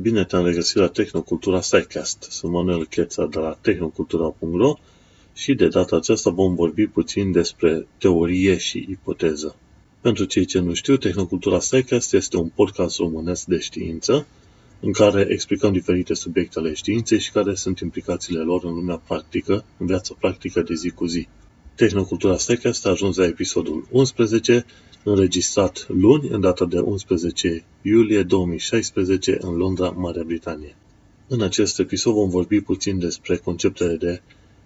Bine te-am regăsit la Tehnocultura SciCast. Sunt Manuel Cheța de la tehnocultura.ro și de data aceasta vom vorbi puțin despre teorie și ipoteză. Pentru cei ce nu știu, Tehnocultura SciCast este un podcast românesc de știință în care explicăm diferite subiecte ale științei și care sunt implicațiile lor în lumea practică, în viața practică de zi cu zi. Tehnocultura SciCast a ajuns la episodul 11 înregistrat luni, în data de 11 iulie 2016, în Londra, Marea Britanie. În acest episod vom vorbi puțin despre conceptele de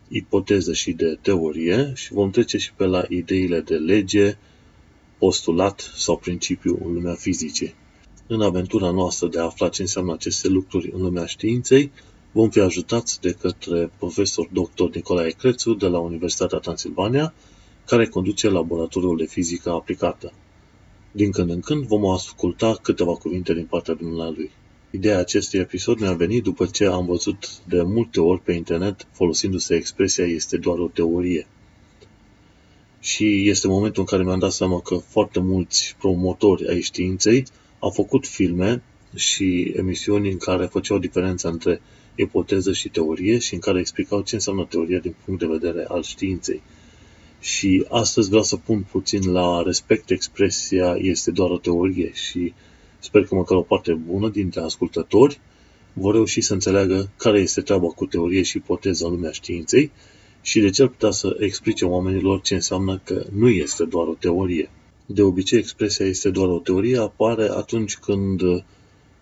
ipoteză și de teorie și vom trece și pe la ideile de lege, postulat sau principiu în lumea fizicii. În aventura noastră de a afla ce înseamnă aceste lucruri în lumea științei, vom fi ajutați de către profesor dr. Nicolae Crețu de la Universitatea Transilvania, care conduce laboratorul de fizică aplicată. Din când în când vom asculta câteva cuvinte din partea lui. Ideea acestui episod mi-a venit după ce am văzut de multe ori pe internet folosindu-se expresia este doar o teorie. Și este momentul în care mi-am dat seama că foarte mulți promotori ai științei au făcut filme și emisiuni în care făceau diferența între ipoteză și teorie și în care explicau ce înseamnă teorie din punct de vedere al științei. Și astăzi vreau să pun puțin la respect expresia este doar o teorie și sper că măcar o parte bună dintre ascultători vor reuși să înțeleagă care este treaba cu teorie și ipoteza în lumea științei și de ce ar putea să explice oamenilor ce înseamnă că nu este doar o teorie. De obicei, expresia este doar o teorie apare atunci când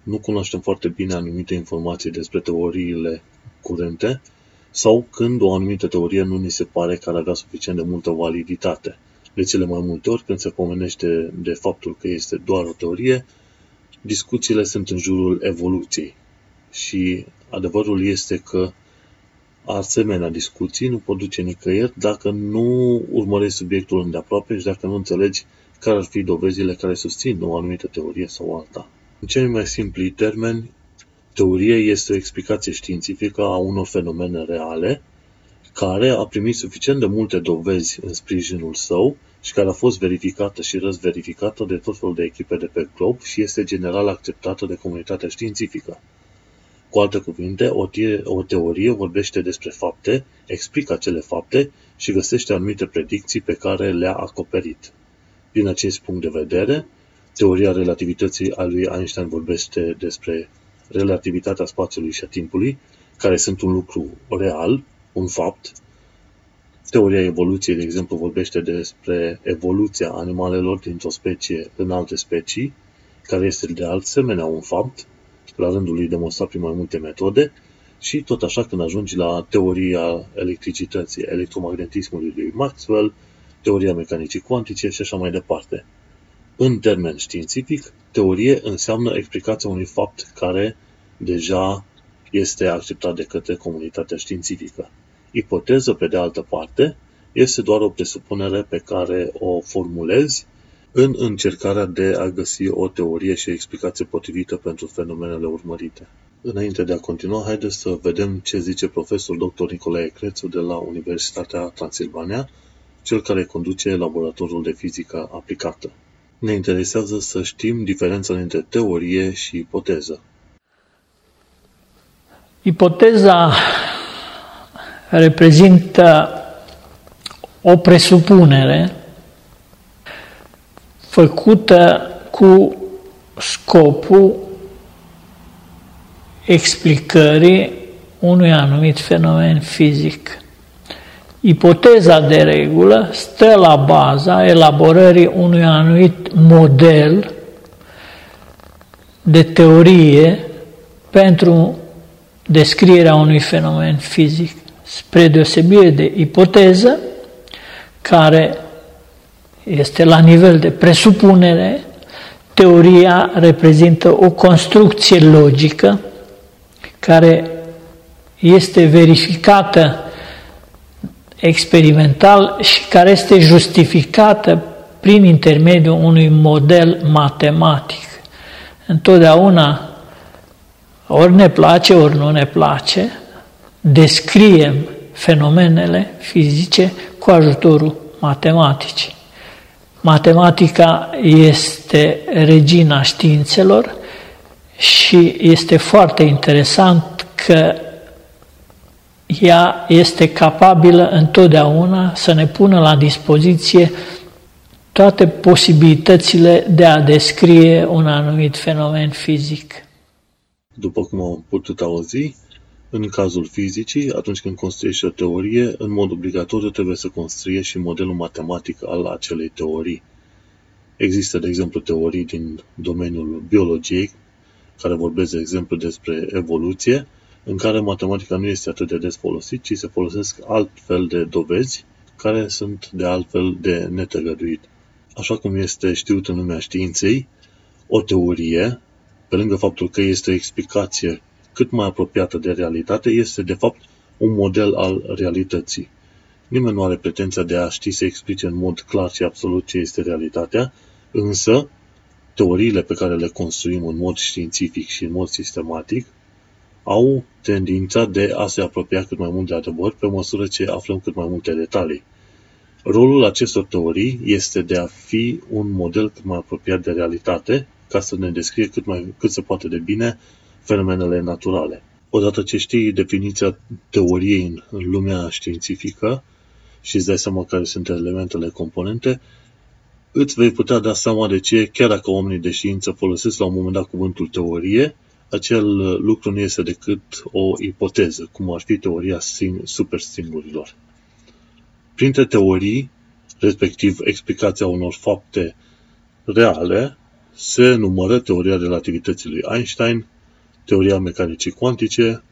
nu cunoaștem foarte bine anumite informații despre teoriile curente sau când o anumită teorie nu ni se pare că ar avea suficient de multă validitate. De cele mai multe ori, când se pomenește de faptul că este doar o teorie, discuțiile sunt în jurul evoluției. Și adevărul este că asemenea discuții nu pot duce nicăieri dacă nu urmărești subiectul îndeaproape și dacă nu înțelegi care ar fi dovezile care susțin o anumită teorie sau alta. În cei mai simpli termeni, Teorie este o explicație științifică a unor fenomene reale, care a primit suficient de multe dovezi în sprijinul său și care a fost verificată și răzverificată de tot felul de echipe de pe glob și este general acceptată de comunitatea științifică. Cu alte cuvinte, o, tie, o teorie vorbește despre fapte, explică acele fapte și găsește anumite predicții pe care le-a acoperit. Din acest punct de vedere, teoria relativității a lui Einstein vorbește despre relativitatea spațiului și a timpului, care sunt un lucru real, un fapt. Teoria evoluției, de exemplu, vorbește despre evoluția animalelor dintr-o specie în alte specii, care este de asemenea un fapt, la rândul lui demonstrat prin mai multe metode, și tot așa când ajungi la teoria electricității, electromagnetismului lui Maxwell, teoria mecanicii cuantice și așa mai departe. În termen științific, teorie înseamnă explicația unui fapt care deja este acceptat de către comunitatea științifică. Ipoteză, pe de altă parte, este doar o presupunere pe care o formulezi în încercarea de a găsi o teorie și o explicație potrivită pentru fenomenele urmărite. Înainte de a continua, haideți să vedem ce zice profesor dr. Nicolae Crețu de la Universitatea Transilvania, cel care conduce laboratorul de fizică aplicată. Ne interesează să știm diferența dintre teorie și ipoteză. Ipoteza reprezintă o presupunere făcută cu scopul explicării unui anumit fenomen fizic. Ipoteza de regulă stă la baza elaborării unui anumit model de teorie pentru descrierea unui fenomen fizic, spre deosebire de ipoteză, care este la nivel de presupunere, teoria reprezintă o construcție logică care este verificată experimental și care este justificată prin intermediul unui model matematic. Întotdeauna, ori ne place, ori nu ne place, descriem fenomenele fizice cu ajutorul matematicii. Matematica este regina științelor și este foarte interesant că ea este capabilă întotdeauna să ne pună la dispoziție toate posibilitățile de a descrie un anumit fenomen fizic. După cum am putut auzi, în cazul fizicii, atunci când construiești o teorie, în mod obligatoriu trebuie să construiești și modelul matematic al acelei teorii. Există, de exemplu, teorii din domeniul biologiei, care vorbesc, de exemplu, despre evoluție, în care matematica nu este atât de des folosit, ci se folosesc altfel de dovezi, care sunt de altfel de netăgăduit. Așa cum este știut în lumea științei, o teorie, pe lângă faptul că este o explicație cât mai apropiată de realitate, este de fapt un model al realității. Nimeni nu are pretenția de a ști să explice în mod clar și absolut ce este realitatea, însă teoriile pe care le construim în mod științific și în mod sistematic au tendința de a se apropia cât mai mult de adevăr pe măsură ce aflăm cât mai multe detalii. Rolul acestor teorii este de a fi un model cât mai apropiat de realitate, ca să ne descrie cât, mai, cât se poate de bine fenomenele naturale. Odată ce știi definiția teoriei în, în lumea științifică și îți dai seama care sunt elementele componente, îți vei putea da seama de ce, chiar dacă oamenii de știință folosesc la un moment dat cuvântul teorie, acel lucru nu este decât o ipoteză, cum ar fi teoria superstringurilor. Printre teorii, respectiv explicația unor fapte reale, se numără teoria relativității lui Einstein, teoria mecanicii cuantice,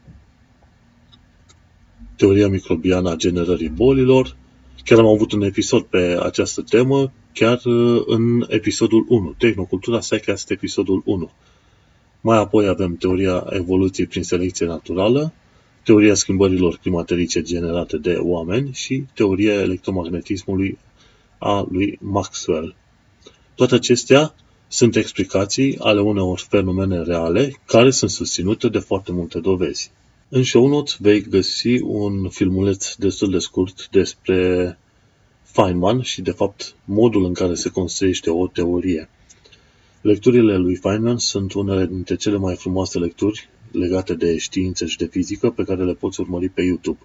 teoria microbiană a generării bolilor. Chiar am avut un episod pe această temă, chiar uh, în episodul 1, Tehnocultura Psychast, episodul 1. Mai apoi avem teoria evoluției prin selecție naturală, teoria schimbărilor climaterice generate de oameni și teoria electromagnetismului a lui Maxwell. Toate acestea sunt explicații ale unor fenomene reale care sunt susținute de foarte multe dovezi. În show notes vei găsi un filmuleț destul de scurt despre Feynman și, de fapt, modul în care se construiește o teorie. Lecturile lui Feynman sunt unele dintre cele mai frumoase lecturi legate de știință și de fizică pe care le poți urmări pe YouTube.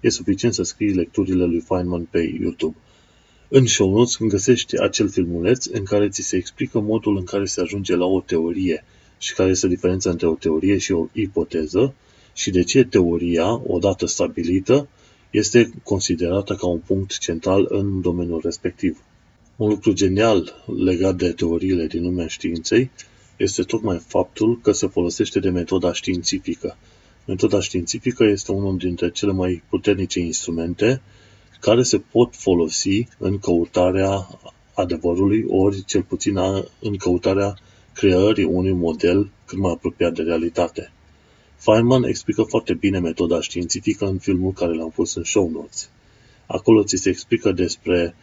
E suficient să scrii lecturile lui Feynman pe YouTube. În show notes găsești acel filmuleț în care ți se explică modul în care se ajunge la o teorie și care este diferența între o teorie și o ipoteză și de ce teoria, odată stabilită, este considerată ca un punct central în domeniul respectiv. Un lucru genial legat de teoriile din lumea științei este tocmai faptul că se folosește de metoda științifică. Metoda științifică este unul dintre cele mai puternice instrumente care se pot folosi în căutarea adevărului, ori cel puțin în căutarea creării unui model cât mai apropiat de realitate. Feynman explică foarte bine metoda științifică în filmul care l-am pus în show notes. Acolo ți se explică despre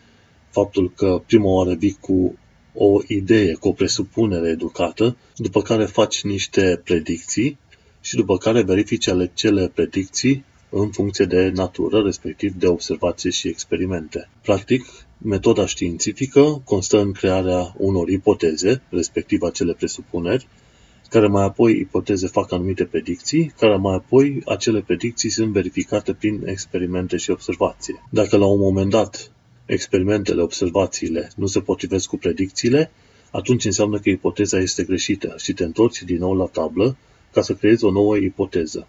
faptul că prima oară vii cu o idee, cu o presupunere educată, după care faci niște predicții și după care verifici cele predicții în funcție de natură, respectiv de observație și experimente. Practic, metoda științifică constă în crearea unor ipoteze, respectiv acele presupuneri, care mai apoi ipoteze fac anumite predicții, care mai apoi acele predicții sunt verificate prin experimente și observație. Dacă la un moment dat experimentele, observațiile nu se potrivesc cu predicțiile, atunci înseamnă că ipoteza este greșită și te întorci din nou la tablă ca să creezi o nouă ipoteză.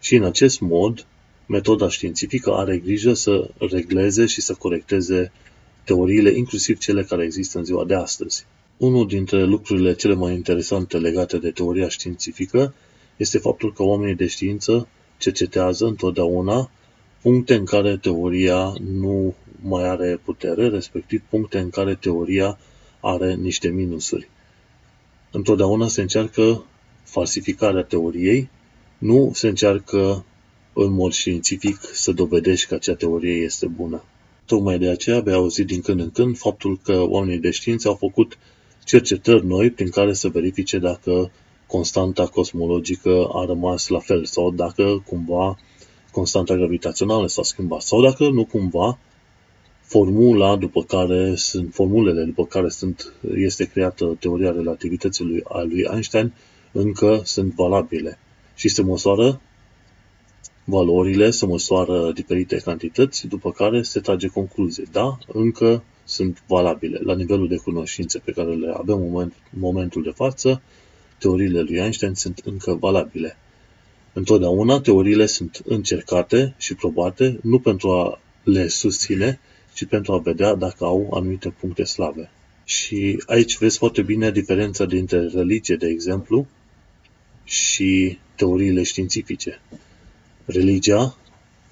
Și în acest mod, metoda științifică are grijă să regleze și să corecteze teoriile, inclusiv cele care există în ziua de astăzi. Unul dintre lucrurile cele mai interesante legate de teoria științifică este faptul că oamenii de știință cercetează întotdeauna puncte în care teoria nu mai are putere, respectiv puncte în care teoria are niște minusuri. Întotdeauna se încearcă falsificarea teoriei, nu se încearcă în mod științific să dovedești că acea teorie este bună. Tocmai de aceea vei auzi din când în când faptul că oamenii de știință au făcut cercetări noi prin care să verifice dacă constanta cosmologică a rămas la fel sau dacă cumva constanta gravitațională s-a schimbat sau dacă nu cumva formula după care sunt formulele după care sunt, este creată teoria relativității lui, a lui Einstein încă sunt valabile și se măsoară valorile, se măsoară diferite cantități, după care se trage concluzie. Da, încă sunt valabile. La nivelul de cunoștințe pe care le avem în moment, momentul de față, teoriile lui Einstein sunt încă valabile. Întotdeauna teoriile sunt încercate și probate nu pentru a le susține, ci pentru a vedea dacă au anumite puncte slabe. Și aici vezi foarte bine diferența dintre religie, de exemplu, și teoriile științifice. Religia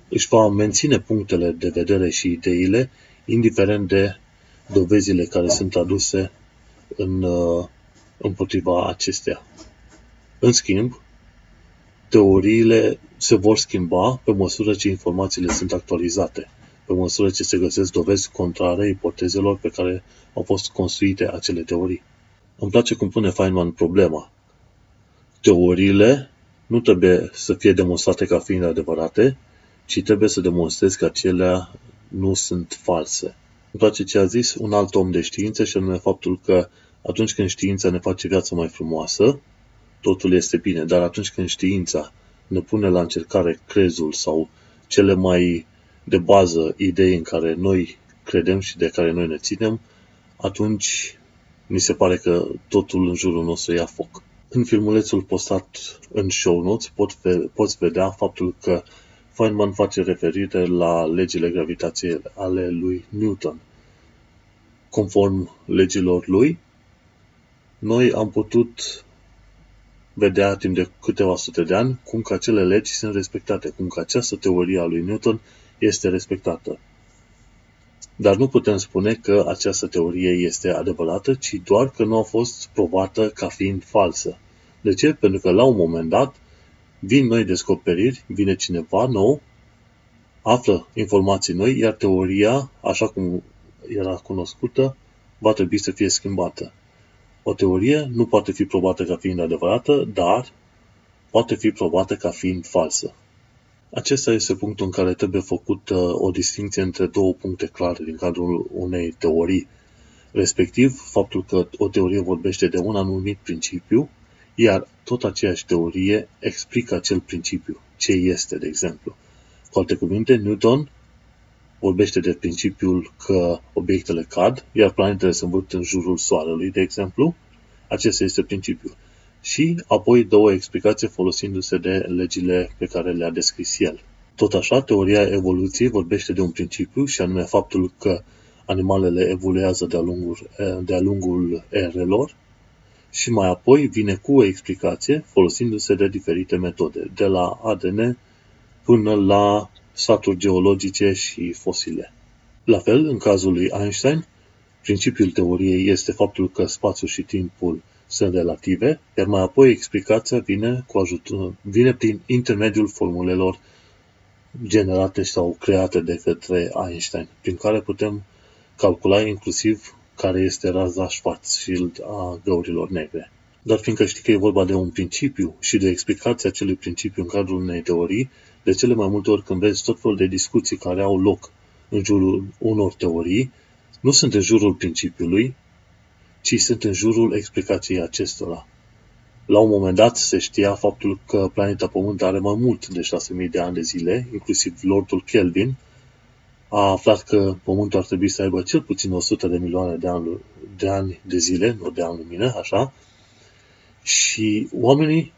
își va menține punctele de vedere și ideile, indiferent de dovezile care sunt aduse în, uh, împotriva acestea. În schimb, teoriile se vor schimba pe măsură ce informațiile sunt actualizate, pe măsură ce se găsesc dovezi contrare ipotezelor pe care au fost construite acele teorii. Îmi place cum pune Feynman problema. Teoriile nu trebuie să fie demonstrate ca fiind adevărate, ci trebuie să demonstrezi că acelea nu sunt false. Îmi place ce a zis un alt om de știință și anume faptul că atunci când știința ne face viața mai frumoasă, totul este bine, dar atunci când știința ne pune la încercare crezul sau cele mai de bază idei în care noi credem și de care noi ne ținem, atunci mi se pare că totul în jurul nostru ia foc. În filmulețul postat în show notes pot ve- poți vedea faptul că Feynman face referire la legile gravitației ale lui Newton. Conform legilor lui, noi am putut vedea timp de câteva sute de ani cum că acele legi sunt respectate, cum că această teorie a lui Newton este respectată. Dar nu putem spune că această teorie este adevărată, ci doar că nu a fost probată ca fiind falsă. De ce? Pentru că la un moment dat vin noi descoperiri, vine cineva nou, află informații noi, iar teoria, așa cum era cunoscută, va trebui să fie schimbată. O teorie nu poate fi probată ca fiind adevărată, dar poate fi probată ca fiind falsă. Acesta este punctul în care trebuie făcută o distinție între două puncte clare din cadrul unei teorii, respectiv faptul că o teorie vorbește de un anumit principiu, iar tot aceeași teorie explică acel principiu, ce este, de exemplu. Cu alte cuvinte, Newton vorbește de principiul că obiectele cad, iar planetele se învârt în jurul Soarelui, de exemplu. Acesta este principiul. Și apoi dă o explicație folosindu-se de legile pe care le-a descris el. Tot așa, teoria evoluției vorbește de un principiu și anume faptul că animalele evoluează de-a lungul, de-a lungul erelor și mai apoi vine cu o explicație folosindu-se de diferite metode, de la ADN până la saturi geologice și fosile. La fel, în cazul lui Einstein, principiul teoriei este faptul că spațiul și timpul sunt relative, iar mai apoi explicația vine, cu ajutor, vine prin intermediul formulelor generate sau create de către Einstein, prin care putem calcula inclusiv care este raza Schwarzschild a găurilor negre. Dar fiindcă știi că e vorba de un principiu și de explicația acelui principiu în cadrul unei teorii, de cele mai multe ori când vezi tot felul de discuții care au loc în jurul unor teorii, nu sunt în jurul principiului, ci sunt în jurul explicației acestora. La un moment dat se știa faptul că planeta Pământ are mai mult de 6.000 de ani de zile, inclusiv Lordul Kelvin a aflat că Pământul ar trebui să aibă cel puțin 100 de milioane de ani de, ani de zile, nu de ani lumină, așa, și oamenii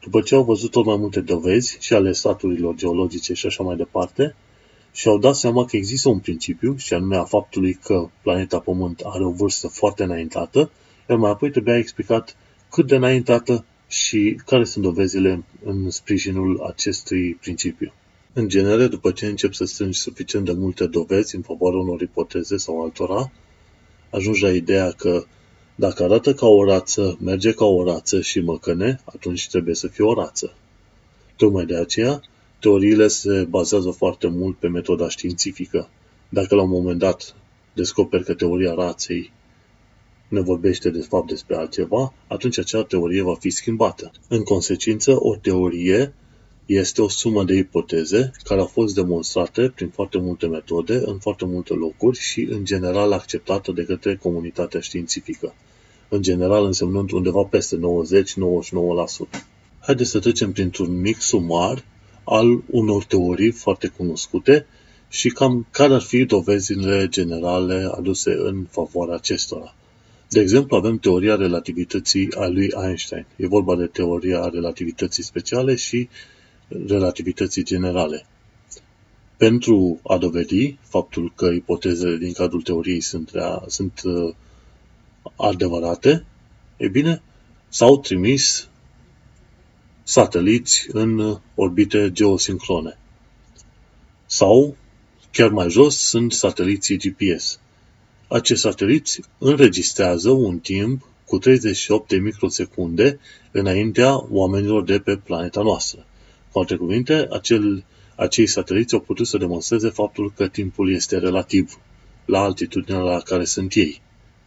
după ce au văzut tot mai multe dovezi și ale staturilor geologice și așa mai departe, și-au dat seama că există un principiu, și anume a faptului că planeta Pământ are o vârstă foarte înaintată, iar mai apoi trebuia explicat cât de înaintată și care sunt dovezile în sprijinul acestui principiu. În genere, după ce încep să strângi suficient de multe dovezi în favoarea unor ipoteze sau altora, ajungi la ideea că dacă arată ca o rață, merge ca o rață și măcăne, atunci trebuie să fie o rață. Tocmai de aceea, teoriile se bazează foarte mult pe metoda științifică. Dacă la un moment dat descoperi că teoria raței ne vorbește de fapt despre altceva, atunci acea teorie va fi schimbată. În consecință, o teorie este o sumă de ipoteze care au fost demonstrate prin foarte multe metode, în foarte multe locuri și, în general, acceptată de către comunitatea științifică. în general însemnând undeva peste 90-99%. Haideți să trecem printr-un mic sumar al unor teorii foarte cunoscute și cam care ar fi dovezile generale aduse în favoarea acestora. De exemplu, avem teoria relativității a lui Einstein. E vorba de teoria relativității speciale și relativității generale. Pentru a dovedi faptul că ipotezele din cadrul teoriei sunt, rea, sunt uh, adevărate, e bine, s-au trimis sateliți în orbite geosincrone. Sau, chiar mai jos, sunt sateliții GPS. Acești sateliți înregistrează un timp cu 38 de microsecunde înaintea oamenilor de pe planeta noastră. Cu alte cuvinte, acel, acei sateliți au putut să demonstreze faptul că timpul este relativ la altitudinea la care sunt ei.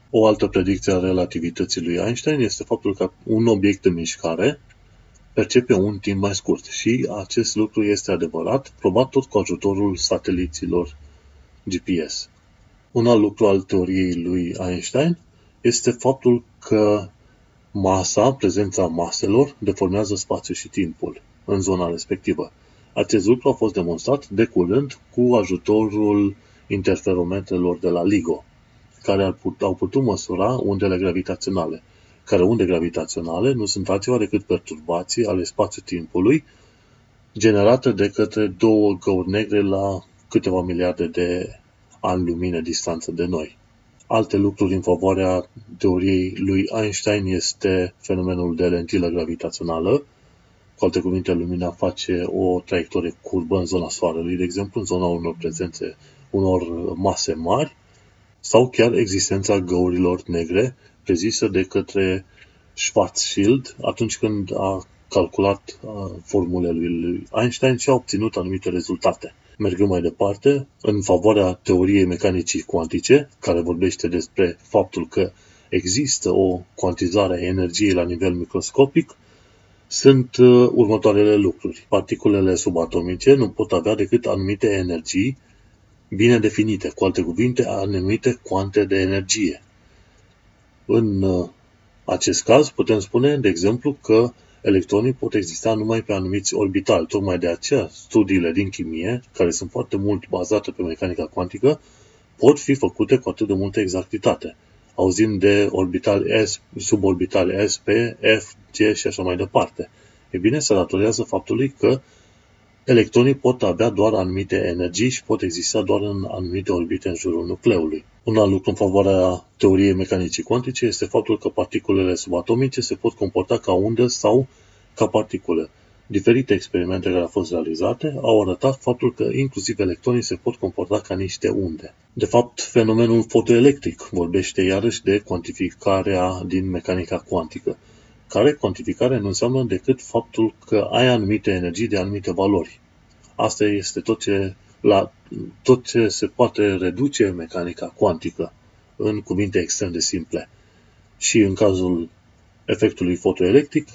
O altă predicție a relativității lui Einstein este faptul că un obiect în mișcare percepe un timp mai scurt și acest lucru este adevărat, probat tot cu ajutorul sateliților GPS. Un alt lucru al teoriei lui Einstein este faptul că masa, prezența maselor, deformează spațiul și timpul în zona respectivă. Acest lucru a fost demonstrat de curând cu ajutorul interferometrelor de la LIGO, care au putut măsura undele gravitaționale care unde gravitaționale nu sunt altceva decât perturbații ale spațiu-timpului generate de către două găuri negre la câteva miliarde de ani lumină distanță de noi. Alte lucruri în favoarea teoriei lui Einstein este fenomenul de lentilă gravitațională. Cu alte cuvinte, lumina face o traiectorie curbă în zona Soarelui, de exemplu, în zona unor prezențe, unor mase mari, sau chiar existența găurilor negre prezisă de către Schwarzschild atunci când a calculat formulele lui Einstein și a obținut anumite rezultate. Mergând mai departe, în favoarea teoriei mecanicii cuantice, care vorbește despre faptul că există o cuantizare a energiei la nivel microscopic, sunt următoarele lucruri. Particulele subatomice nu pot avea decât anumite energii bine definite, cu alte cuvinte, anumite cuante de energie. În uh, acest caz putem spune, de exemplu, că electronii pot exista numai pe anumiți orbitali. Tocmai de aceea, studiile din chimie, care sunt foarte mult bazate pe mecanica cuantică, pot fi făcute cu atât de multă exactitate. Auzim de orbitali S, suborbitali S, P, F, G și așa mai departe. E bine, se datorează faptului că Electronii pot avea doar anumite energii și pot exista doar în anumite orbite în jurul nucleului. Un alt lucru în favoarea teoriei mecanicii cuantice este faptul că particulele subatomice se pot comporta ca unde sau ca particule. Diferite experimente care au fost realizate au arătat faptul că inclusiv electronii se pot comporta ca niște unde. De fapt, fenomenul fotoelectric vorbește iarăși de cuantificarea din mecanica cuantică care cuantificare nu înseamnă decât faptul că ai anumite energii de anumite valori. Asta este tot ce, la, tot ce se poate reduce în mecanica cuantică în cuvinte extrem de simple. Și în cazul efectului fotoelectric,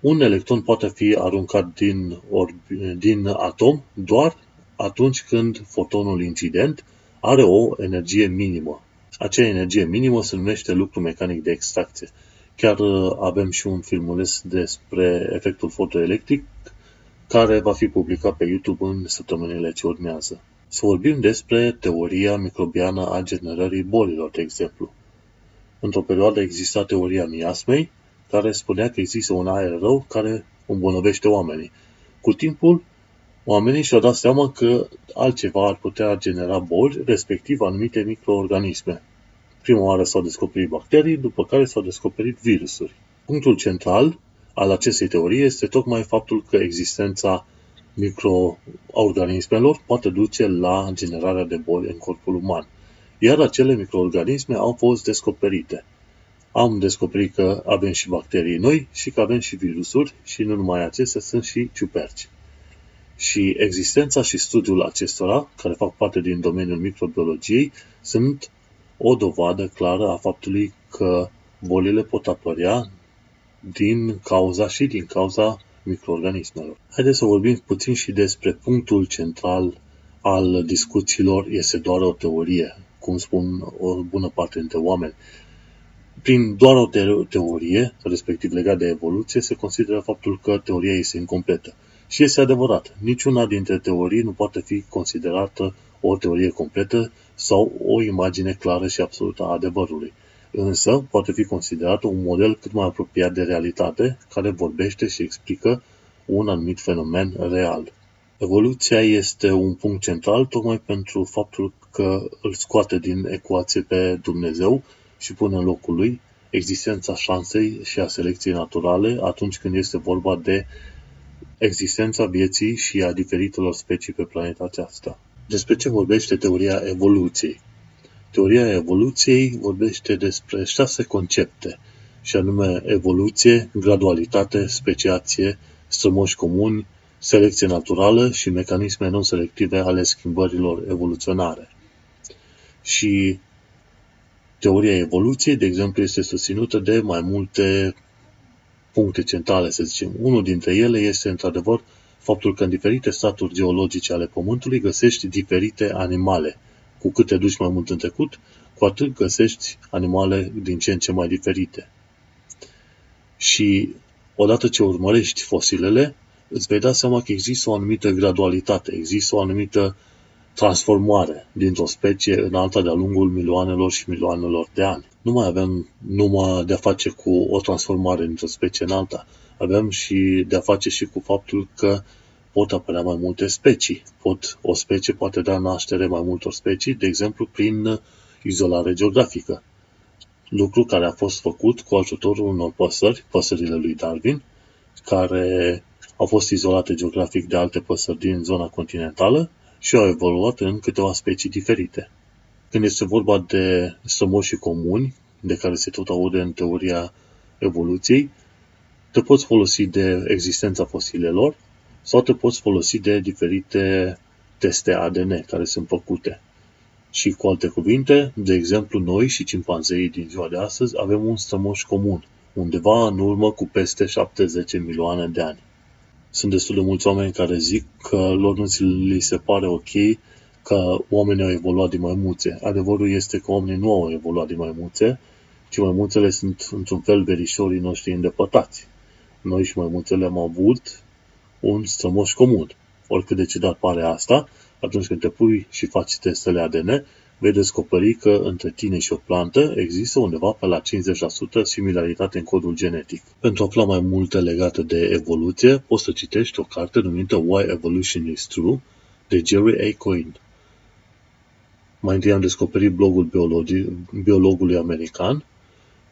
un electron poate fi aruncat din, orbi, din atom doar atunci când fotonul incident are o energie minimă. Acea energie minimă se numește lucru mecanic de extracție. Chiar uh, avem și un filmuleț despre efectul fotoelectric care va fi publicat pe YouTube în săptămânile ce urmează. Să vorbim despre teoria microbiană a generării bolilor, de exemplu. Într-o perioadă exista teoria miasmei, care spunea că există un aer rău care îmbolnăvește oamenii. Cu timpul, oamenii și-au dat seama că altceva ar putea genera boli, respectiv anumite microorganisme. Prima oară s-au descoperit bacterii, după care s-au descoperit virusuri. Punctul central al acestei teorii este tocmai faptul că existența microorganismelor poate duce la generarea de boli în corpul uman. Iar acele microorganisme au fost descoperite. Am descoperit că avem și bacterii noi și că avem și virusuri și nu numai acestea, sunt și ciuperci. Și existența și studiul acestora, care fac parte din domeniul microbiologiei, sunt o dovadă clară a faptului că bolile pot apărea din cauza și din cauza microorganismelor. Haideți să vorbim puțin și despre punctul central al discuțiilor. Este doar o teorie, cum spun o bună parte dintre oameni. prin doar o teorie, respectiv legat de evoluție, se consideră faptul că teoria este incompletă. Și este adevărat, niciuna dintre teorii nu poate fi considerată o teorie completă sau o imagine clară și absolută a adevărului. Însă, poate fi considerată un model cât mai apropiat de realitate, care vorbește și explică un anumit fenomen real. Evoluția este un punct central tocmai pentru faptul că îl scoate din ecuație pe Dumnezeu și pune în locul lui existența șansei și a selecției naturale atunci când este vorba de existența vieții și a diferitelor specii pe planeta aceasta. Despre ce vorbește teoria evoluției? Teoria evoluției vorbește despre șase concepte, și anume evoluție, gradualitate, speciație, strămoși comuni, selecție naturală și mecanisme non-selective ale schimbărilor evoluționare. Și teoria evoluției, de exemplu, este susținută de mai multe puncte centrale, să zicem. Unul dintre ele este, într-adevăr, faptul că în diferite staturi geologice ale Pământului găsești diferite animale. Cu cât te duci mai mult în trecut, cu atât găsești animale din ce în ce mai diferite. Și odată ce urmărești fosilele, îți vei da seama că există o anumită gradualitate, există o anumită transformare dintr-o specie în alta de-a lungul milioanelor și milioanelor de ani. Nu mai avem numai de-a face cu o transformare dintr-o specie în alta, avem și de-a face și cu faptul că pot apărea mai multe specii. Pot, o specie poate da naștere mai multor specii, de exemplu, prin izolare geografică. Lucru care a fost făcut cu ajutorul unor păsări, păsările lui Darwin, care au fost izolate geografic de alte păsări din zona continentală și au evoluat în câteva specii diferite. Când este vorba de strămoșii comuni, de care se tot aude în teoria evoluției, te poți folosi de existența fosilelor sau te poți folosi de diferite teste ADN care sunt făcute. Și cu alte cuvinte, de exemplu, noi și cimpanzeii din ziua de astăzi avem un strămoș comun, undeva în urmă cu peste 70 milioane de ani. Sunt destul de mulți oameni care zic că lor nu li se pare ok că oamenii au evoluat din maimuțe. Adevărul este că oamenii nu au evoluat din maimuțe, ci maimuțele sunt într-un fel verișorii noștri îndepătați. Noi și maimuțele am avut un strămoș comun. Oricât de ciudat pare asta, atunci când te pui și faci testele ADN, vei descoperi că între tine și o plantă există undeva pe la 50% similaritate în codul genetic. Pentru a afla mai multe legate de evoluție, poți să citești o carte numită Why Evolution is True de Jerry A. Coyne. Mai întâi am descoperit blogul biologului american,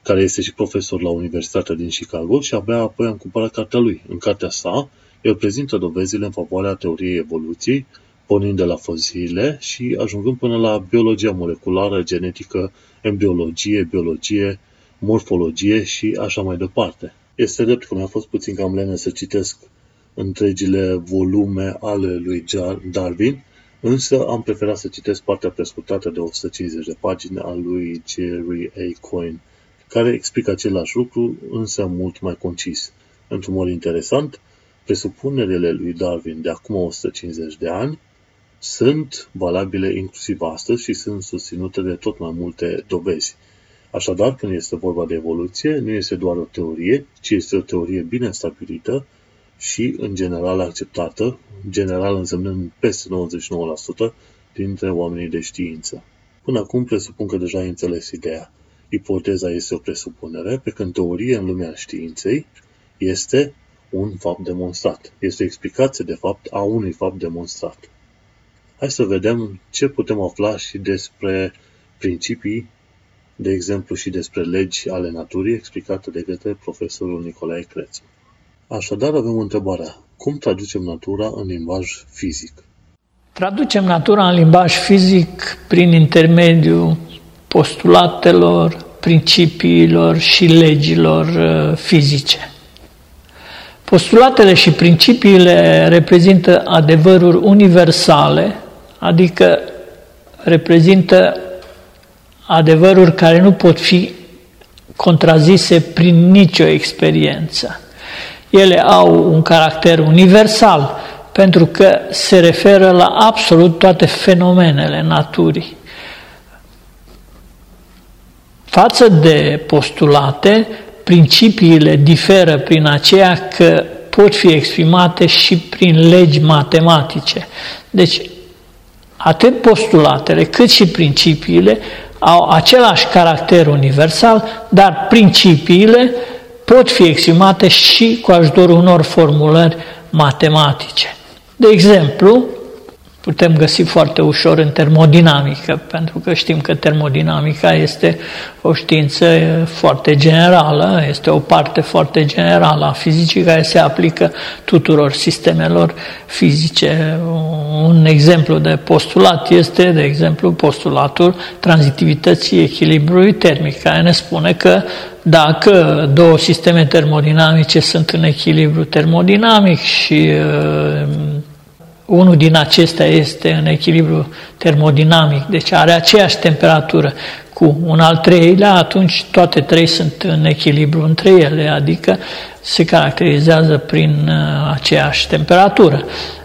care este și profesor la Universitatea din Chicago și abia apoi am cumpărat cartea lui. În cartea sa, el prezintă dovezile în favoarea teoriei evoluției, pornind de la fosile și ajungând până la biologia moleculară, genetică, embriologie, biologie, morfologie și așa mai departe. Este drept că mi-a fost puțin cam lene să citesc întregile volume ale lui Darwin, însă am preferat să citesc partea prescurtată de 150 de pagini a lui Jerry A. Coyne, care explică același lucru, însă mult mai concis. Într-un mod interesant, presupunerile lui Darwin de acum 150 de ani sunt valabile inclusiv astăzi și sunt susținute de tot mai multe dovezi. Așadar, când este vorba de evoluție, nu este doar o teorie, ci este o teorie bine stabilită și, în general, acceptată, general însemnând peste 99% dintre oamenii de știință. Până acum presupun că deja ai înțeles ideea. Ipoteza este o presupunere, pe când teorie în lumea științei este un fapt demonstrat. Este o explicație, de fapt, a unui fapt demonstrat. Hai să vedem ce putem afla și despre principii, de exemplu și despre legi ale naturii explicate de către profesorul Nicolae Crețu. Așadar avem întrebarea, cum traducem natura în limbaj fizic? Traducem natura în limbaj fizic prin intermediul postulatelor, principiilor și legilor uh, fizice. Postulatele și principiile reprezintă adevăruri universale adică reprezintă adevăruri care nu pot fi contrazise prin nicio experiență. Ele au un caracter universal pentru că se referă la absolut toate fenomenele naturii. Față de postulate, principiile diferă prin aceea că pot fi exprimate și prin legi matematice. Deci, atât postulatele cât și principiile au același caracter universal, dar principiile pot fi exprimate și cu ajutorul unor formulări matematice. De exemplu, putem găsi foarte ușor în termodinamică, pentru că știm că termodinamica este o știință foarte generală, este o parte foarte generală a fizicii care se aplică tuturor sistemelor fizice. Un exemplu de postulat este, de exemplu, postulatul tranzitivității echilibrului termic, care ne spune că dacă două sisteme termodinamice sunt în echilibru termodinamic și uh, unul din acestea este în echilibru termodinamic, deci are aceeași temperatură cu un al treilea, atunci toate trei sunt în echilibru între ele, adică se caracterizează prin uh, aceeași temperatură.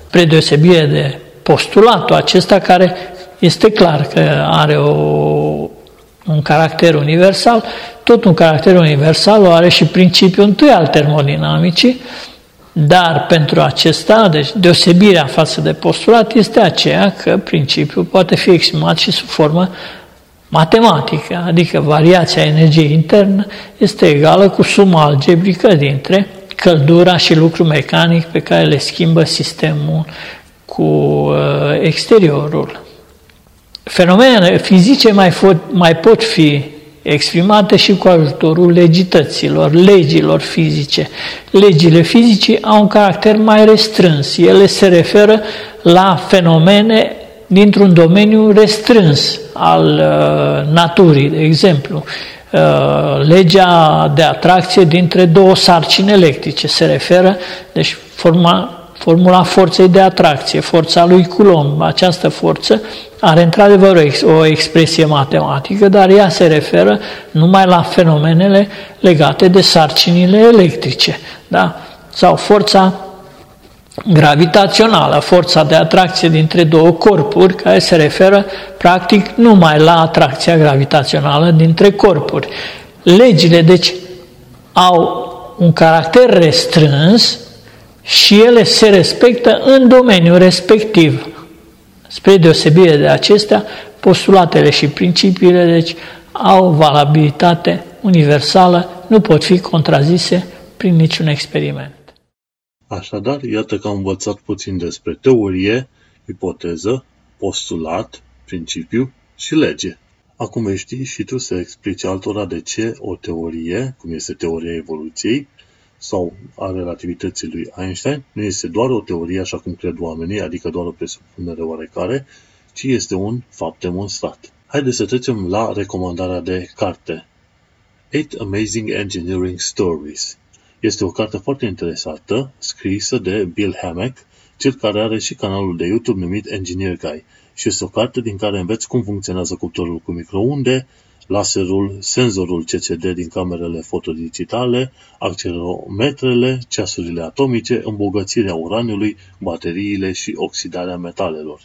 Predeosebire de postulatul acesta care este clar că are o, un caracter universal, tot un caracter universal o are și principiul întâi al termodinamicii, dar pentru acesta, deci deosebirea față de postulat este aceea că principiul poate fi exprimat și sub formă matematică, adică variația energiei internă este egală cu suma algebrică dintre căldura și lucru mecanic pe care le schimbă sistemul cu uh, exteriorul. Fenomenele fizice mai, fo- mai pot fi exprimate și cu ajutorul legităților, legilor fizice. Legile fizice au un caracter mai restrâns. Ele se referă la fenomene dintr-un domeniu restrâns al uh, naturii, de exemplu. Uh, legea de atracție dintre două sarcini electrice se referă, deci forma formula forței de atracție, forța lui Coulomb. Această forță are într-adevăr o expresie matematică, dar ea se referă numai la fenomenele legate de sarcinile electrice. Da? Sau forța gravitațională, forța de atracție dintre două corpuri, care se referă practic numai la atracția gravitațională dintre corpuri. Legile, deci, au un caracter restrâns și ele se respectă în domeniul respectiv. Spre deosebire de acestea, postulatele și principiile deci, au valabilitate universală, nu pot fi contrazise prin niciun experiment. Așadar, iată că am învățat puțin despre teorie, ipoteză, postulat, principiu și lege. Acum vei ști și tu să explici altora de ce o teorie, cum este teoria evoluției, sau a relativității lui Einstein nu este doar o teorie așa cum cred oamenii, adică doar o presupunere oarecare, ci este un fapt demonstrat. Haideți să trecem la recomandarea de carte. 8 Amazing Engineering Stories. Este o carte foarte interesantă, scrisă de Bill Hammack, cel care are și canalul de YouTube numit Engineer Guy. Și este o carte din care înveți cum funcționează cuptorul cu microunde, laserul, senzorul CCD din camerele fotodigitale, accelerometrele, ceasurile atomice, îmbogățirea uraniului, bateriile și oxidarea metalelor.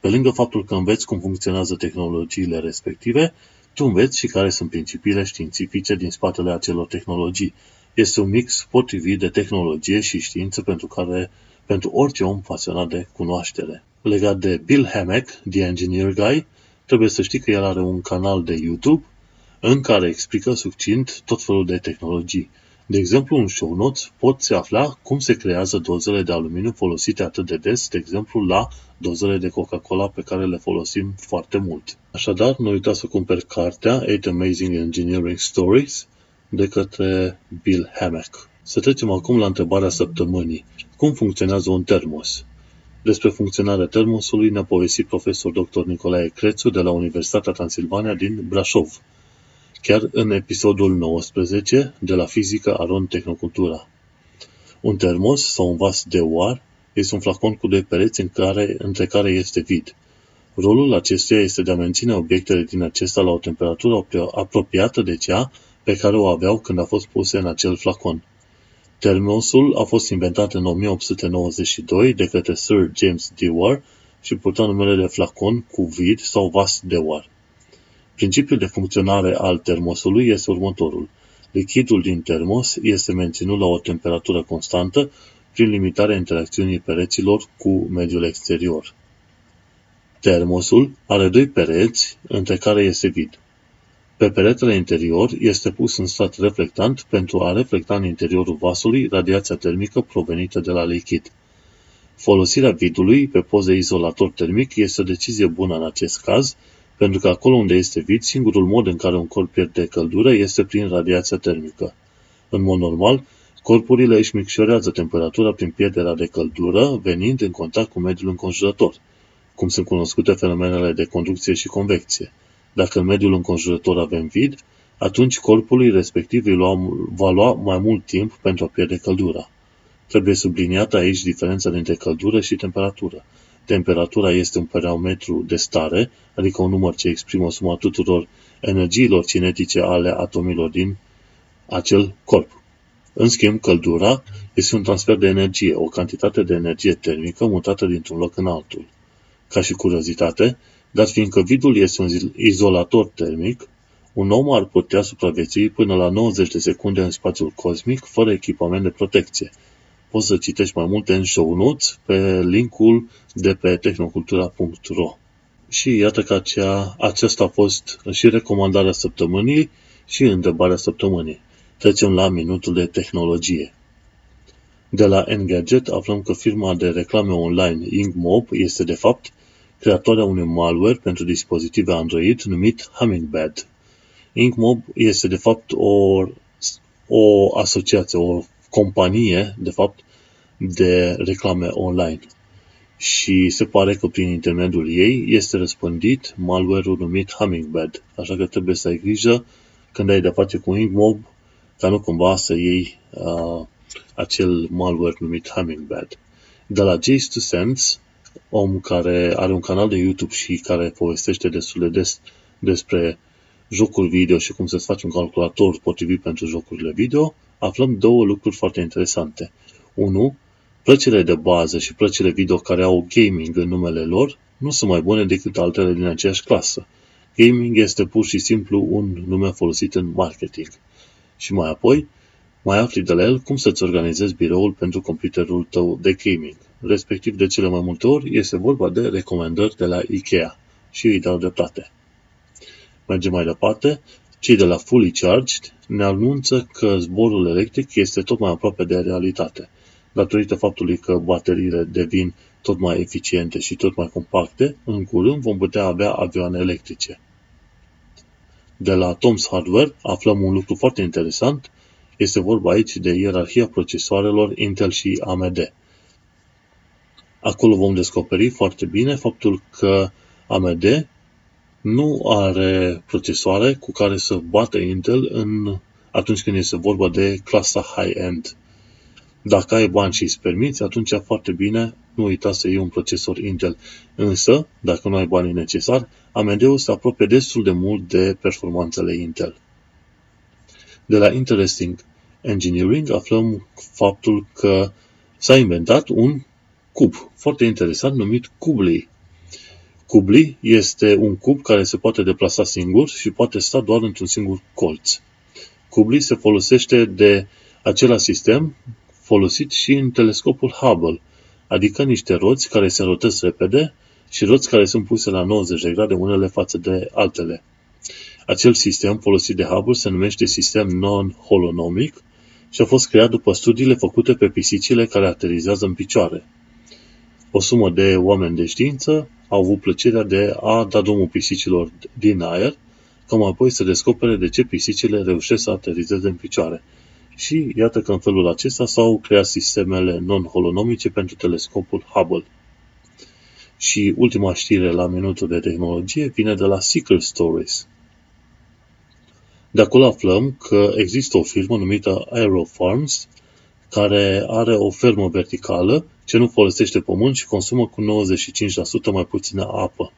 Pe lângă faptul că înveți cum funcționează tehnologiile respective, tu înveți și care sunt principiile științifice din spatele acelor tehnologii. Este un mix potrivit de tehnologie și știință pentru care pentru orice om pasionat de cunoaștere. Legat de Bill Hammack, The Engineer Guy, trebuie să știi că el are un canal de YouTube în care explică succint tot felul de tehnologii. De exemplu, în show notes poți afla cum se creează dozele de aluminiu folosite atât de des, de exemplu, la dozele de Coca-Cola pe care le folosim foarte mult. Așadar, nu uita să cumperi cartea 8 Amazing Engineering Stories de către Bill Hammack. Să trecem acum la întrebarea săptămânii. Cum funcționează un termos? Despre funcționarea termosului ne-a povestit profesor dr. Nicolae Crețu de la Universitatea Transilvania din Brașov, chiar în episodul 19 de la Fizică Aron Tehnocultura. Un termos sau un vas de oar este un flacon cu doi pereți în care, între care este vid. Rolul acestuia este de a menține obiectele din acesta la o temperatură apropiată de cea pe care o aveau când a fost puse în acel flacon. Termosul a fost inventat în 1892 de către Sir James Dewar și purta numele de flacon cu vid sau vas Dewar. Principiul de funcționare al termosului este următorul. Lichidul din termos este menținut la o temperatură constantă prin limitarea interacțiunii pereților cu mediul exterior. Termosul are doi pereți între care este vid. Pe peretele interior este pus un strat reflectant pentru a reflecta în interiorul vasului radiația termică provenită de la lichid. Folosirea vidului pe poze izolator termic este o decizie bună în acest caz, pentru că acolo unde este vid, singurul mod în care un corp pierde căldură este prin radiația termică. În mod normal, corpurile își micșorează temperatura prin pierderea de căldură, venind în contact cu mediul înconjurător, cum sunt cunoscute fenomenele de conducție și convecție. Dacă în mediul înconjurător avem vid, atunci corpului respectiv îi lua, va lua mai mult timp pentru a pierde căldura. Trebuie subliniată aici diferența dintre căldură și temperatură. Temperatura este un parametru de stare, adică un număr ce exprimă suma tuturor energiilor cinetice ale atomilor din acel corp. În schimb, căldura este un transfer de energie, o cantitate de energie termică mutată dintr-un loc în altul. Ca și curiozitate, dar fiindcă vidul este un izolator termic, un om ar putea supraviețui până la 90 de secunde în spațiul cosmic fără echipament de protecție. Poți să citești mai multe în show notes pe linkul de pe tehnocultura.ro Și iată că acea, aceasta a fost și recomandarea săptămânii și întrebarea săptămânii. Trecem la minutul de tehnologie. De la Engadget aflăm că firma de reclame online InkMob este de fapt creatoarea unui malware pentru dispozitive Android numit Hummingbird. InkMob este de fapt o, o asociație, o companie, de fapt, de reclame online. Și se pare că prin intermediul ei este răspândit malware-ul numit Hummingbird. Așa că trebuie să ai grijă când ai de-a face cu InkMob ca nu cumva să iei uh, acel malware numit Hummingbird. De la Jace to Sense om care are un canal de YouTube și care povestește destul de des despre jocuri video și cum să-ți faci un calculator potrivit pentru jocurile video, aflăm două lucruri foarte interesante. Unu, plăcile de bază și plăcile video care au gaming în numele lor nu sunt mai bune decât altele din aceeași clasă. Gaming este pur și simplu un nume folosit în marketing. Și mai apoi, mai afli de la el cum să-ți organizezi biroul pentru computerul tău de gaming. Respectiv, de cele mai multe ori, este vorba de recomandări de la IKEA și îi dau dreptate. Mergem mai departe. Cei de la Fully Charged ne anunță că zborul electric este tot mai aproape de realitate. Datorită faptului că bateriile devin tot mai eficiente și tot mai compacte, în curând vom putea avea avioane electrice. De la Tom's Hardware aflăm un lucru foarte interesant – este vorba aici de ierarhia procesoarelor Intel și AMD. Acolo vom descoperi foarte bine faptul că AMD nu are procesoare cu care să bată Intel în, atunci când este vorba de clasa high-end. Dacă ai bani și îți permiți, atunci foarte bine, nu uita să iei un procesor Intel. Însă, dacă nu ai banii necesari, AMD-ul se apropie destul de mult de performanțele Intel. De la Interesting Engineering aflăm faptul că s-a inventat un cub foarte interesant numit Kubli. Kubli este un cub care se poate deplasa singur și poate sta doar într-un singur colț. Kubli se folosește de același sistem folosit și în telescopul Hubble, adică niște roți care se rotează repede și roți care sunt puse la 90 de grade unele față de altele. Acel sistem folosit de Hubble se numește sistem non-holonomic și a fost creat după studiile făcute pe pisicile care aterizează în picioare. O sumă de oameni de știință au avut plăcerea de a da drumul pisicilor din aer, ca mai apoi să descopere de ce pisicile reușesc să aterizeze în picioare. Și iată că în felul acesta s-au creat sistemele non-holonomice pentru telescopul Hubble. Și ultima știre la minutul de tehnologie vine de la Secret Stories. De acolo aflăm că există o firmă numită Aerofarms, care are o fermă verticală ce nu folosește pământ și consumă cu 95% mai puțină apă.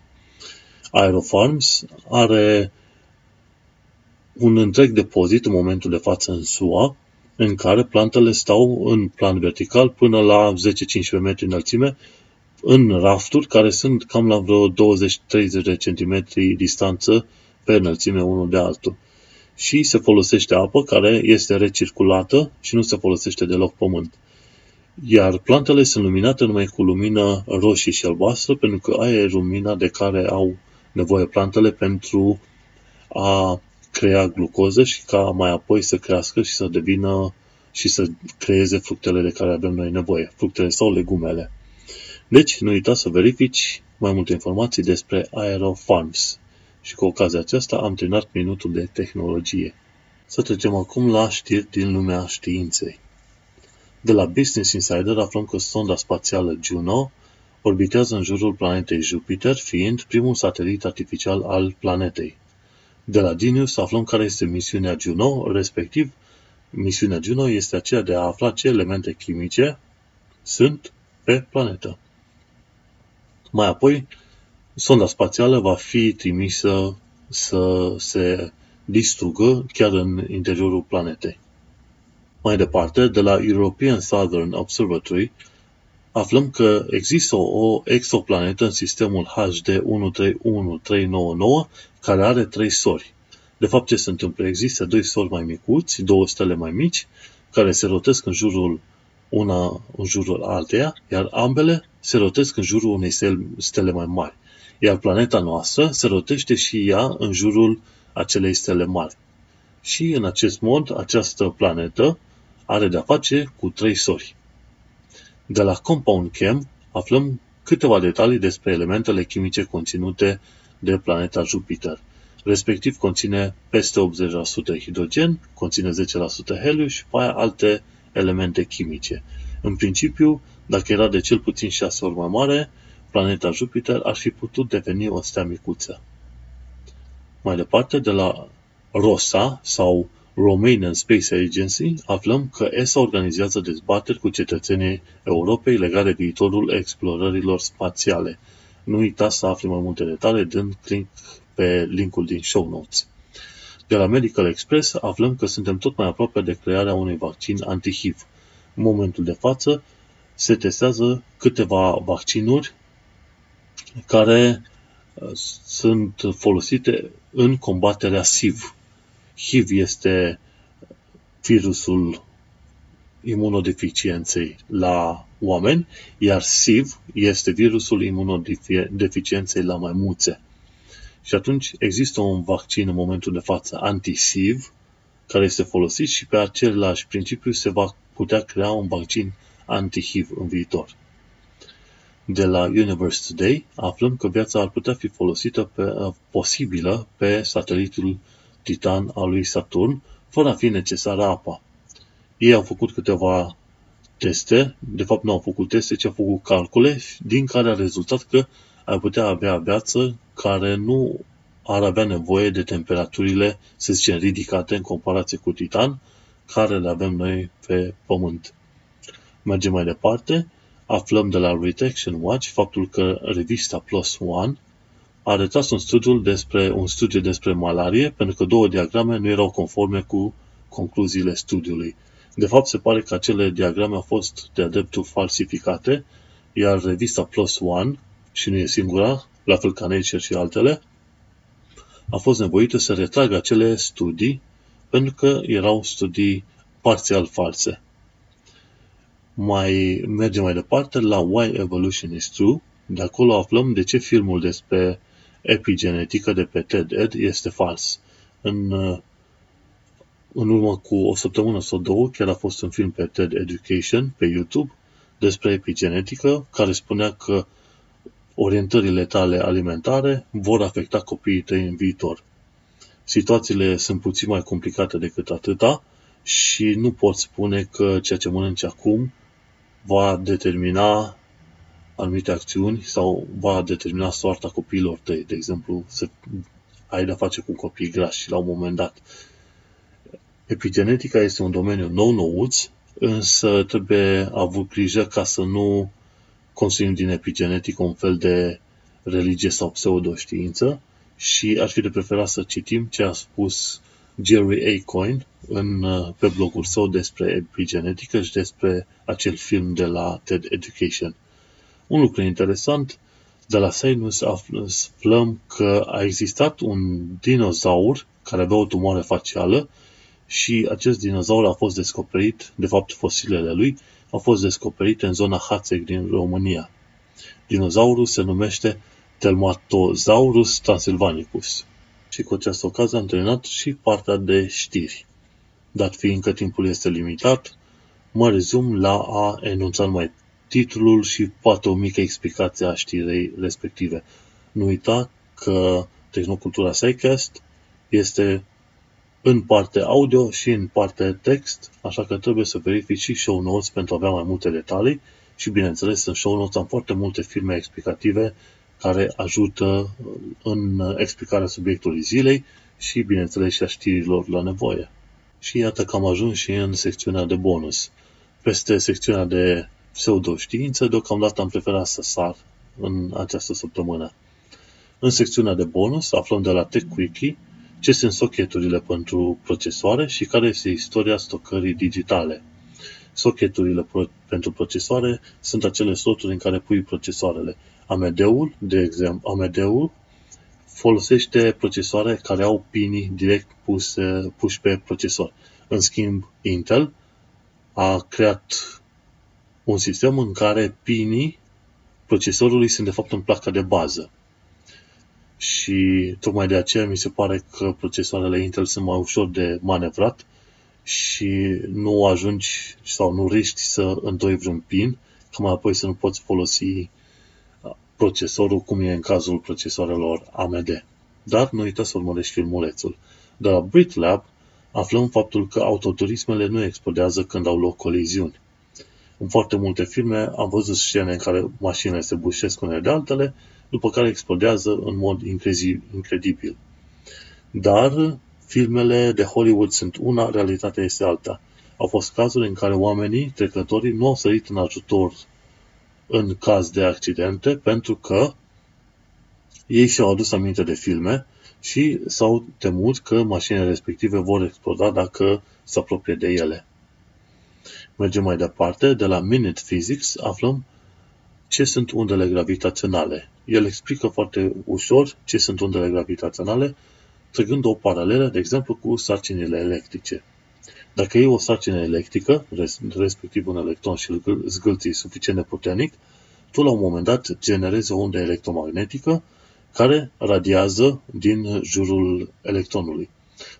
Aerofarms are un întreg depozit în momentul de față în SUA, în care plantele stau în plan vertical până la 10-15 metri înălțime, în rafturi care sunt cam la vreo 20-30 de centimetri distanță pe înălțime unul de altul. Și se folosește apă care este recirculată și nu se folosește deloc pământ. Iar plantele sunt luminate numai cu lumină roșie și albastră, pentru că aia e lumina de care au nevoie plantele pentru a crea glucoză și ca mai apoi să crească și să devină și să creeze fructele de care avem noi nevoie, fructele sau legumele. Deci, nu uita să verifici mai multe informații despre Aerofarms. Și cu ocazia aceasta am terminat minutul de tehnologie. Să trecem acum la știri din lumea științei. De la Business Insider aflăm că sonda spațială Juno orbitează în jurul planetei Jupiter, fiind primul satelit artificial al planetei. De la Genius aflăm care este misiunea Juno, respectiv misiunea Juno este aceea de a afla ce elemente chimice sunt pe planetă. Mai apoi, sonda spațială va fi trimisă să se distrugă chiar în interiorul planetei. Mai departe, de la European Southern Observatory, aflăm că există o exoplanetă în sistemul HD 131399 care are trei sori. De fapt, ce se întâmplă? Există doi sori mai micuți, două stele mai mici, care se rotesc în jurul una în jurul alteia, iar ambele se rotesc în jurul unei stele mai mari. Iar planeta noastră se rotește și ea în jurul acelei stele mari. Și în acest mod, această planetă are de-a face cu trei sori. De la Compound Chem aflăm câteva detalii despre elementele chimice conținute de planeta Jupiter. Respectiv conține peste 80% hidrogen, conține 10% heliu și pe aia alte elemente chimice. În principiu, dacă era de cel puțin 6 ori mai mare, planeta Jupiter ar fi putut deveni o stea micuță. Mai departe, de la ROSA sau Romanian Space Agency, aflăm că ESA organizează dezbateri cu cetățenii Europei legate de viitorul explorărilor spațiale. Nu uita să afli mai multe detalii dând click pe linkul din show notes. De la Medical Express aflăm că suntem tot mai aproape de crearea unui vaccin anti-HIV. În momentul de față se testează câteva vaccinuri care uh, sunt folosite în combaterea SIV. HIV este virusul imunodeficienței la oameni, iar SIV este virusul imunodeficienței la maimuțe. Și atunci există un vaccin în momentul de față anti-SIV care este folosit și pe același principiu se va putea crea un vaccin anti-HIV în viitor. De la Universe Today aflăm că viața ar putea fi folosită pe, posibilă pe satelitul Titan al lui Saturn, fără a fi necesară apa. Ei au făcut câteva teste, de fapt nu au făcut teste, ci au făcut calcule, din care a rezultat că ar putea avea viață care nu ar avea nevoie de temperaturile, să zicem, ridicate în comparație cu Titan, care le avem noi pe Pământ. Mergem mai departe, aflăm de la Retection Watch faptul că revista Plus One a retras un studiu despre, un studiu despre malarie, pentru că două diagrame nu erau conforme cu concluziile studiului. De fapt, se pare că acele diagrame au fost de adeptul falsificate, iar revista Plus One, și nu e singura, la fel ca Nature și altele, a fost nevoită să retragă acele studii pentru că erau studii parțial false. Mai mergem mai departe la Why Evolution is True. De acolo aflăm de ce filmul despre epigenetică de pe TED-Ed este fals. În, în urmă cu o săptămână sau două, chiar a fost un film pe TED Education, pe YouTube, despre epigenetică, care spunea că orientările tale alimentare vor afecta copiii tăi în viitor. Situațiile sunt puțin mai complicate decât atâta și nu poți spune că ceea ce mănânci acum va determina anumite acțiuni sau va determina soarta copiilor tăi. De exemplu, să ai de-a face cu copii grași la un moment dat. Epigenetica este un domeniu nou-nouț, însă trebuie avut grijă ca să nu construim din epigenetică un fel de religie sau pseudoștiință și ar fi de preferat să citim ce a spus Jerry A. Coyne în, pe blogul său despre epigenetică și despre acel film de la TED Education. Un lucru interesant, De la Sinus aflăm că a existat un dinozaur care avea o tumoare facială și acest dinozaur a fost descoperit, de fapt fosilele lui, au fost descoperite în zona Hațeg din România. Dinozaurul se numește Telmatosaurus transylvanicus. Și cu această ocazie am terminat și partea de știri. Dat fiindcă timpul este limitat, mă rezum la a enunța numai titlul și poate o mică explicație a știrei respective. Nu uita că Tehnocultura SciCast este în parte audio și în parte text, așa că trebuie să verifici și show notes pentru a avea mai multe detalii și bineînțeles în show notes am foarte multe filme explicative care ajută în explicarea subiectului zilei și bineînțeles și a știrilor la nevoie. Și iată că am ajuns și în secțiunea de bonus. Peste secțiunea de pseudoștiință, deocamdată am preferat să sar în această săptămână. În secțiunea de bonus aflăm de la TechQuickie ce sunt socketurile pentru procesoare și care este istoria stocării digitale. Socketurile pro- pentru procesoare sunt acele sloturi în care pui procesoarele. AMD-ul, de exemplu, AMD-ul folosește procesoare care au pinii direct puse, puși pe procesor. În schimb, Intel a creat un sistem în care pinii procesorului sunt de fapt în placa de bază. Și tocmai de aceea mi se pare că procesoarele Intel sunt mai ușor de manevrat și nu ajungi sau nu riști să întoi vreun pin, ca mai apoi să nu poți folosi procesorul cum e în cazul procesoarelor AMD. Dar nu uita să urmărești filmulețul. De la BritLab aflăm faptul că autoturismele nu explodează când au loc coliziuni. În foarte multe filme am văzut scene în care mașinile se bușesc unele de altele, după care explodează în mod incredibil. Dar filmele de Hollywood sunt una, realitatea este alta. Au fost cazuri în care oamenii, trecătorii, nu au sărit în ajutor în caz de accidente pentru că ei și-au adus aminte de filme și s-au temut că mașinile respective vor exploda dacă se apropie de ele. Mergem mai departe, de la Minute Physics aflăm ce sunt undele gravitaționale. El explică foarte ușor ce sunt undele gravitaționale, trăgând o paralelă, de exemplu, cu sarcinile electrice. Dacă e o sarcină electrică, respectiv un electron și îl zgâlții suficient de puternic, tu la un moment dat generezi o undă electromagnetică care radiază din jurul electronului.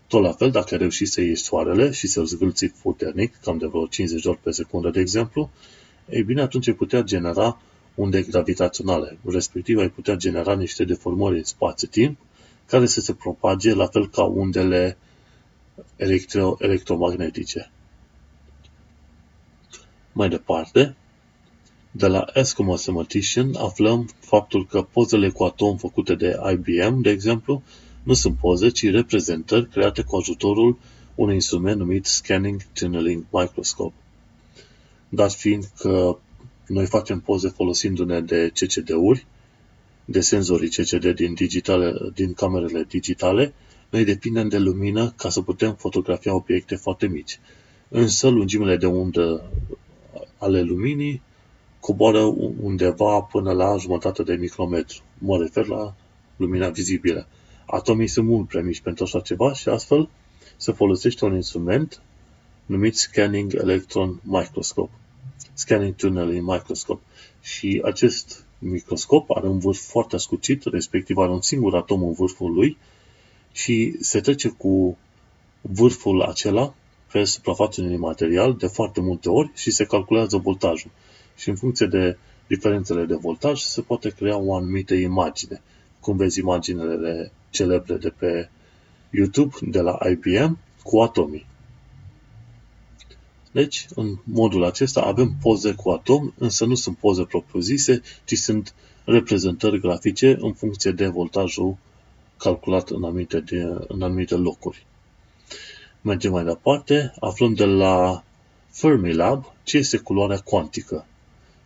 Tot la fel, dacă reușit să iei soarele și să-l zgâlți puternic, cam de vreo 50 de ori pe secundă, de exemplu, ei bine, atunci ai putea genera unde gravitaționale, respectiv ai putea genera niște deformări în spațiu-timp care să se propage la fel ca undele electro- electromagnetice. Mai departe, de la Eskimo Mathematician aflăm faptul că pozele cu atom făcute de IBM, de exemplu, nu sunt poze, ci reprezentări create cu ajutorul unui instrument numit Scanning Tunneling Microscope. Dat fiind că noi facem poze folosindu-ne de CCD-uri, de senzorii CCD din, digitale, din camerele digitale, noi depindem de lumină ca să putem fotografia obiecte foarte mici. Însă lungimile de undă ale luminii coboară undeva până la jumătate de micrometru. Mă refer la lumina vizibilă. Atomii sunt mult prea mici pentru așa ceva și astfel se folosește un instrument numit Scanning Electron Microscope. Scanning Tunneling Microscope. Și acest microscop are un vârf foarte ascuțit, respectiv are un singur atom în vârful lui și se trece cu vârful acela pe suprafața unui material de foarte multe ori și se calculează voltajul. Și în funcție de diferențele de voltaj se poate crea o anumită imagine. Cum vezi imaginele celebre de pe YouTube de la IBM cu atomii. Deci, în modul acesta avem poze cu atom, însă nu sunt poze propriu-zise, ci sunt reprezentări grafice în funcție de voltajul calculat în anumite, de, în anumite locuri. Mergem mai departe, aflăm de la Fermilab ce este culoarea cuantică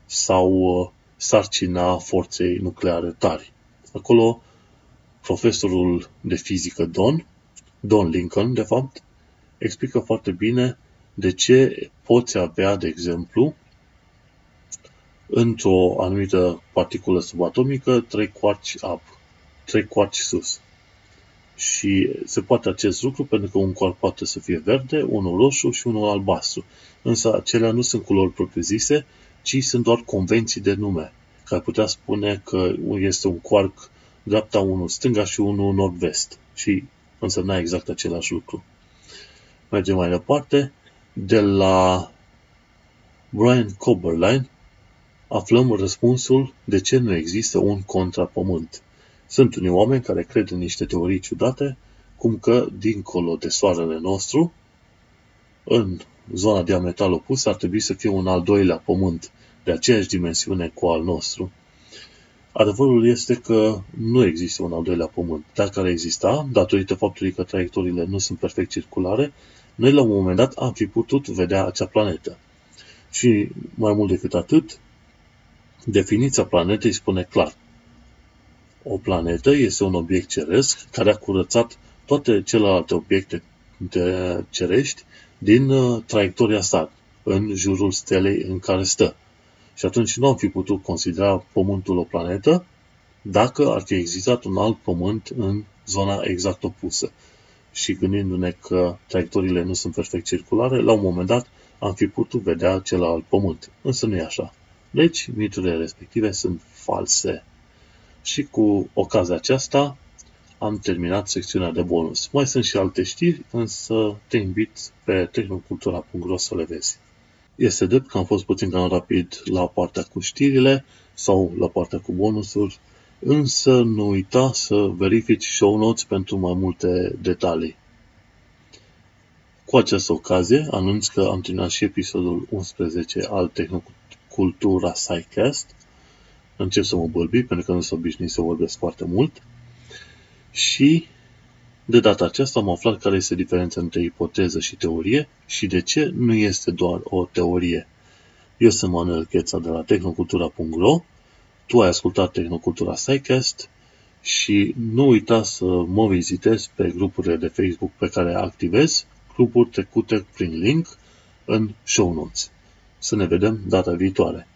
sau uh, sarcina forței nucleare tari. Acolo profesorul de fizică Don, Don Lincoln, de fapt, explică foarte bine de ce poți avea, de exemplu, într-o anumită particulă subatomică, trei quarci apă, trei quarci sus. Și se poate acest lucru pentru că un quark poate să fie verde, unul roșu și unul albastru. Însă acelea nu sunt culori propriu-zise, ci sunt doar convenții de nume, care putea spune că este un quark dreapta, unul stânga și unul nord-vest. Și însemna exact același lucru. Mergem mai departe. De la Brian Coberline aflăm răspunsul de ce nu există un contrapământ. Sunt unii oameni care cred în niște teorii ciudate, cum că, dincolo de soarele nostru, în zona diametral opusă ar trebui să fie un al doilea pământ de aceeași dimensiune cu al nostru. Adevărul este că nu există un al doilea pământ. Dacă ar exista, datorită faptului că traiectoriile nu sunt perfect circulare, noi la un moment dat am fi putut vedea acea planetă. Și mai mult decât atât, definiția planetei spune clar. O planetă este un obiect ceresc care a curățat toate celelalte obiecte cerești din uh, traiectoria sa, în jurul stelei în care stă. Și atunci nu am fi putut considera Pământul o planetă dacă ar fi existat un alt Pământ în zona exact opusă. Și gândindu-ne că traiectoriile nu sunt perfect circulare, la un moment dat am fi putut vedea celălalt Pământ. Însă nu e așa. Deci, miturile respective sunt false. Și cu ocazia aceasta am terminat secțiunea de bonus. Mai sunt și alte știri, însă te invit pe tehnocultura.ro să le vezi. Este drept că am fost puțin cam rapid la partea cu știrile sau la partea cu bonusuri, însă nu uita să verifici show notes pentru mai multe detalii. Cu această ocazie anunț că am terminat și episodul 11 al Tehnocultura SciCast. Încep să mă bălbi pentru că nu sunt obișnuit să vorbesc foarte mult. Și de data aceasta am aflat care este diferența între ipoteză și teorie și de ce nu este doar o teorie. Eu sunt Manuel Cheța de la tehnocultura.ro Tu ai ascultat Tehnocultura SciCast și nu uita să mă vizitezi pe grupurile de Facebook pe care activez, grupuri trecute prin link în show notes. Să ne vedem data viitoare!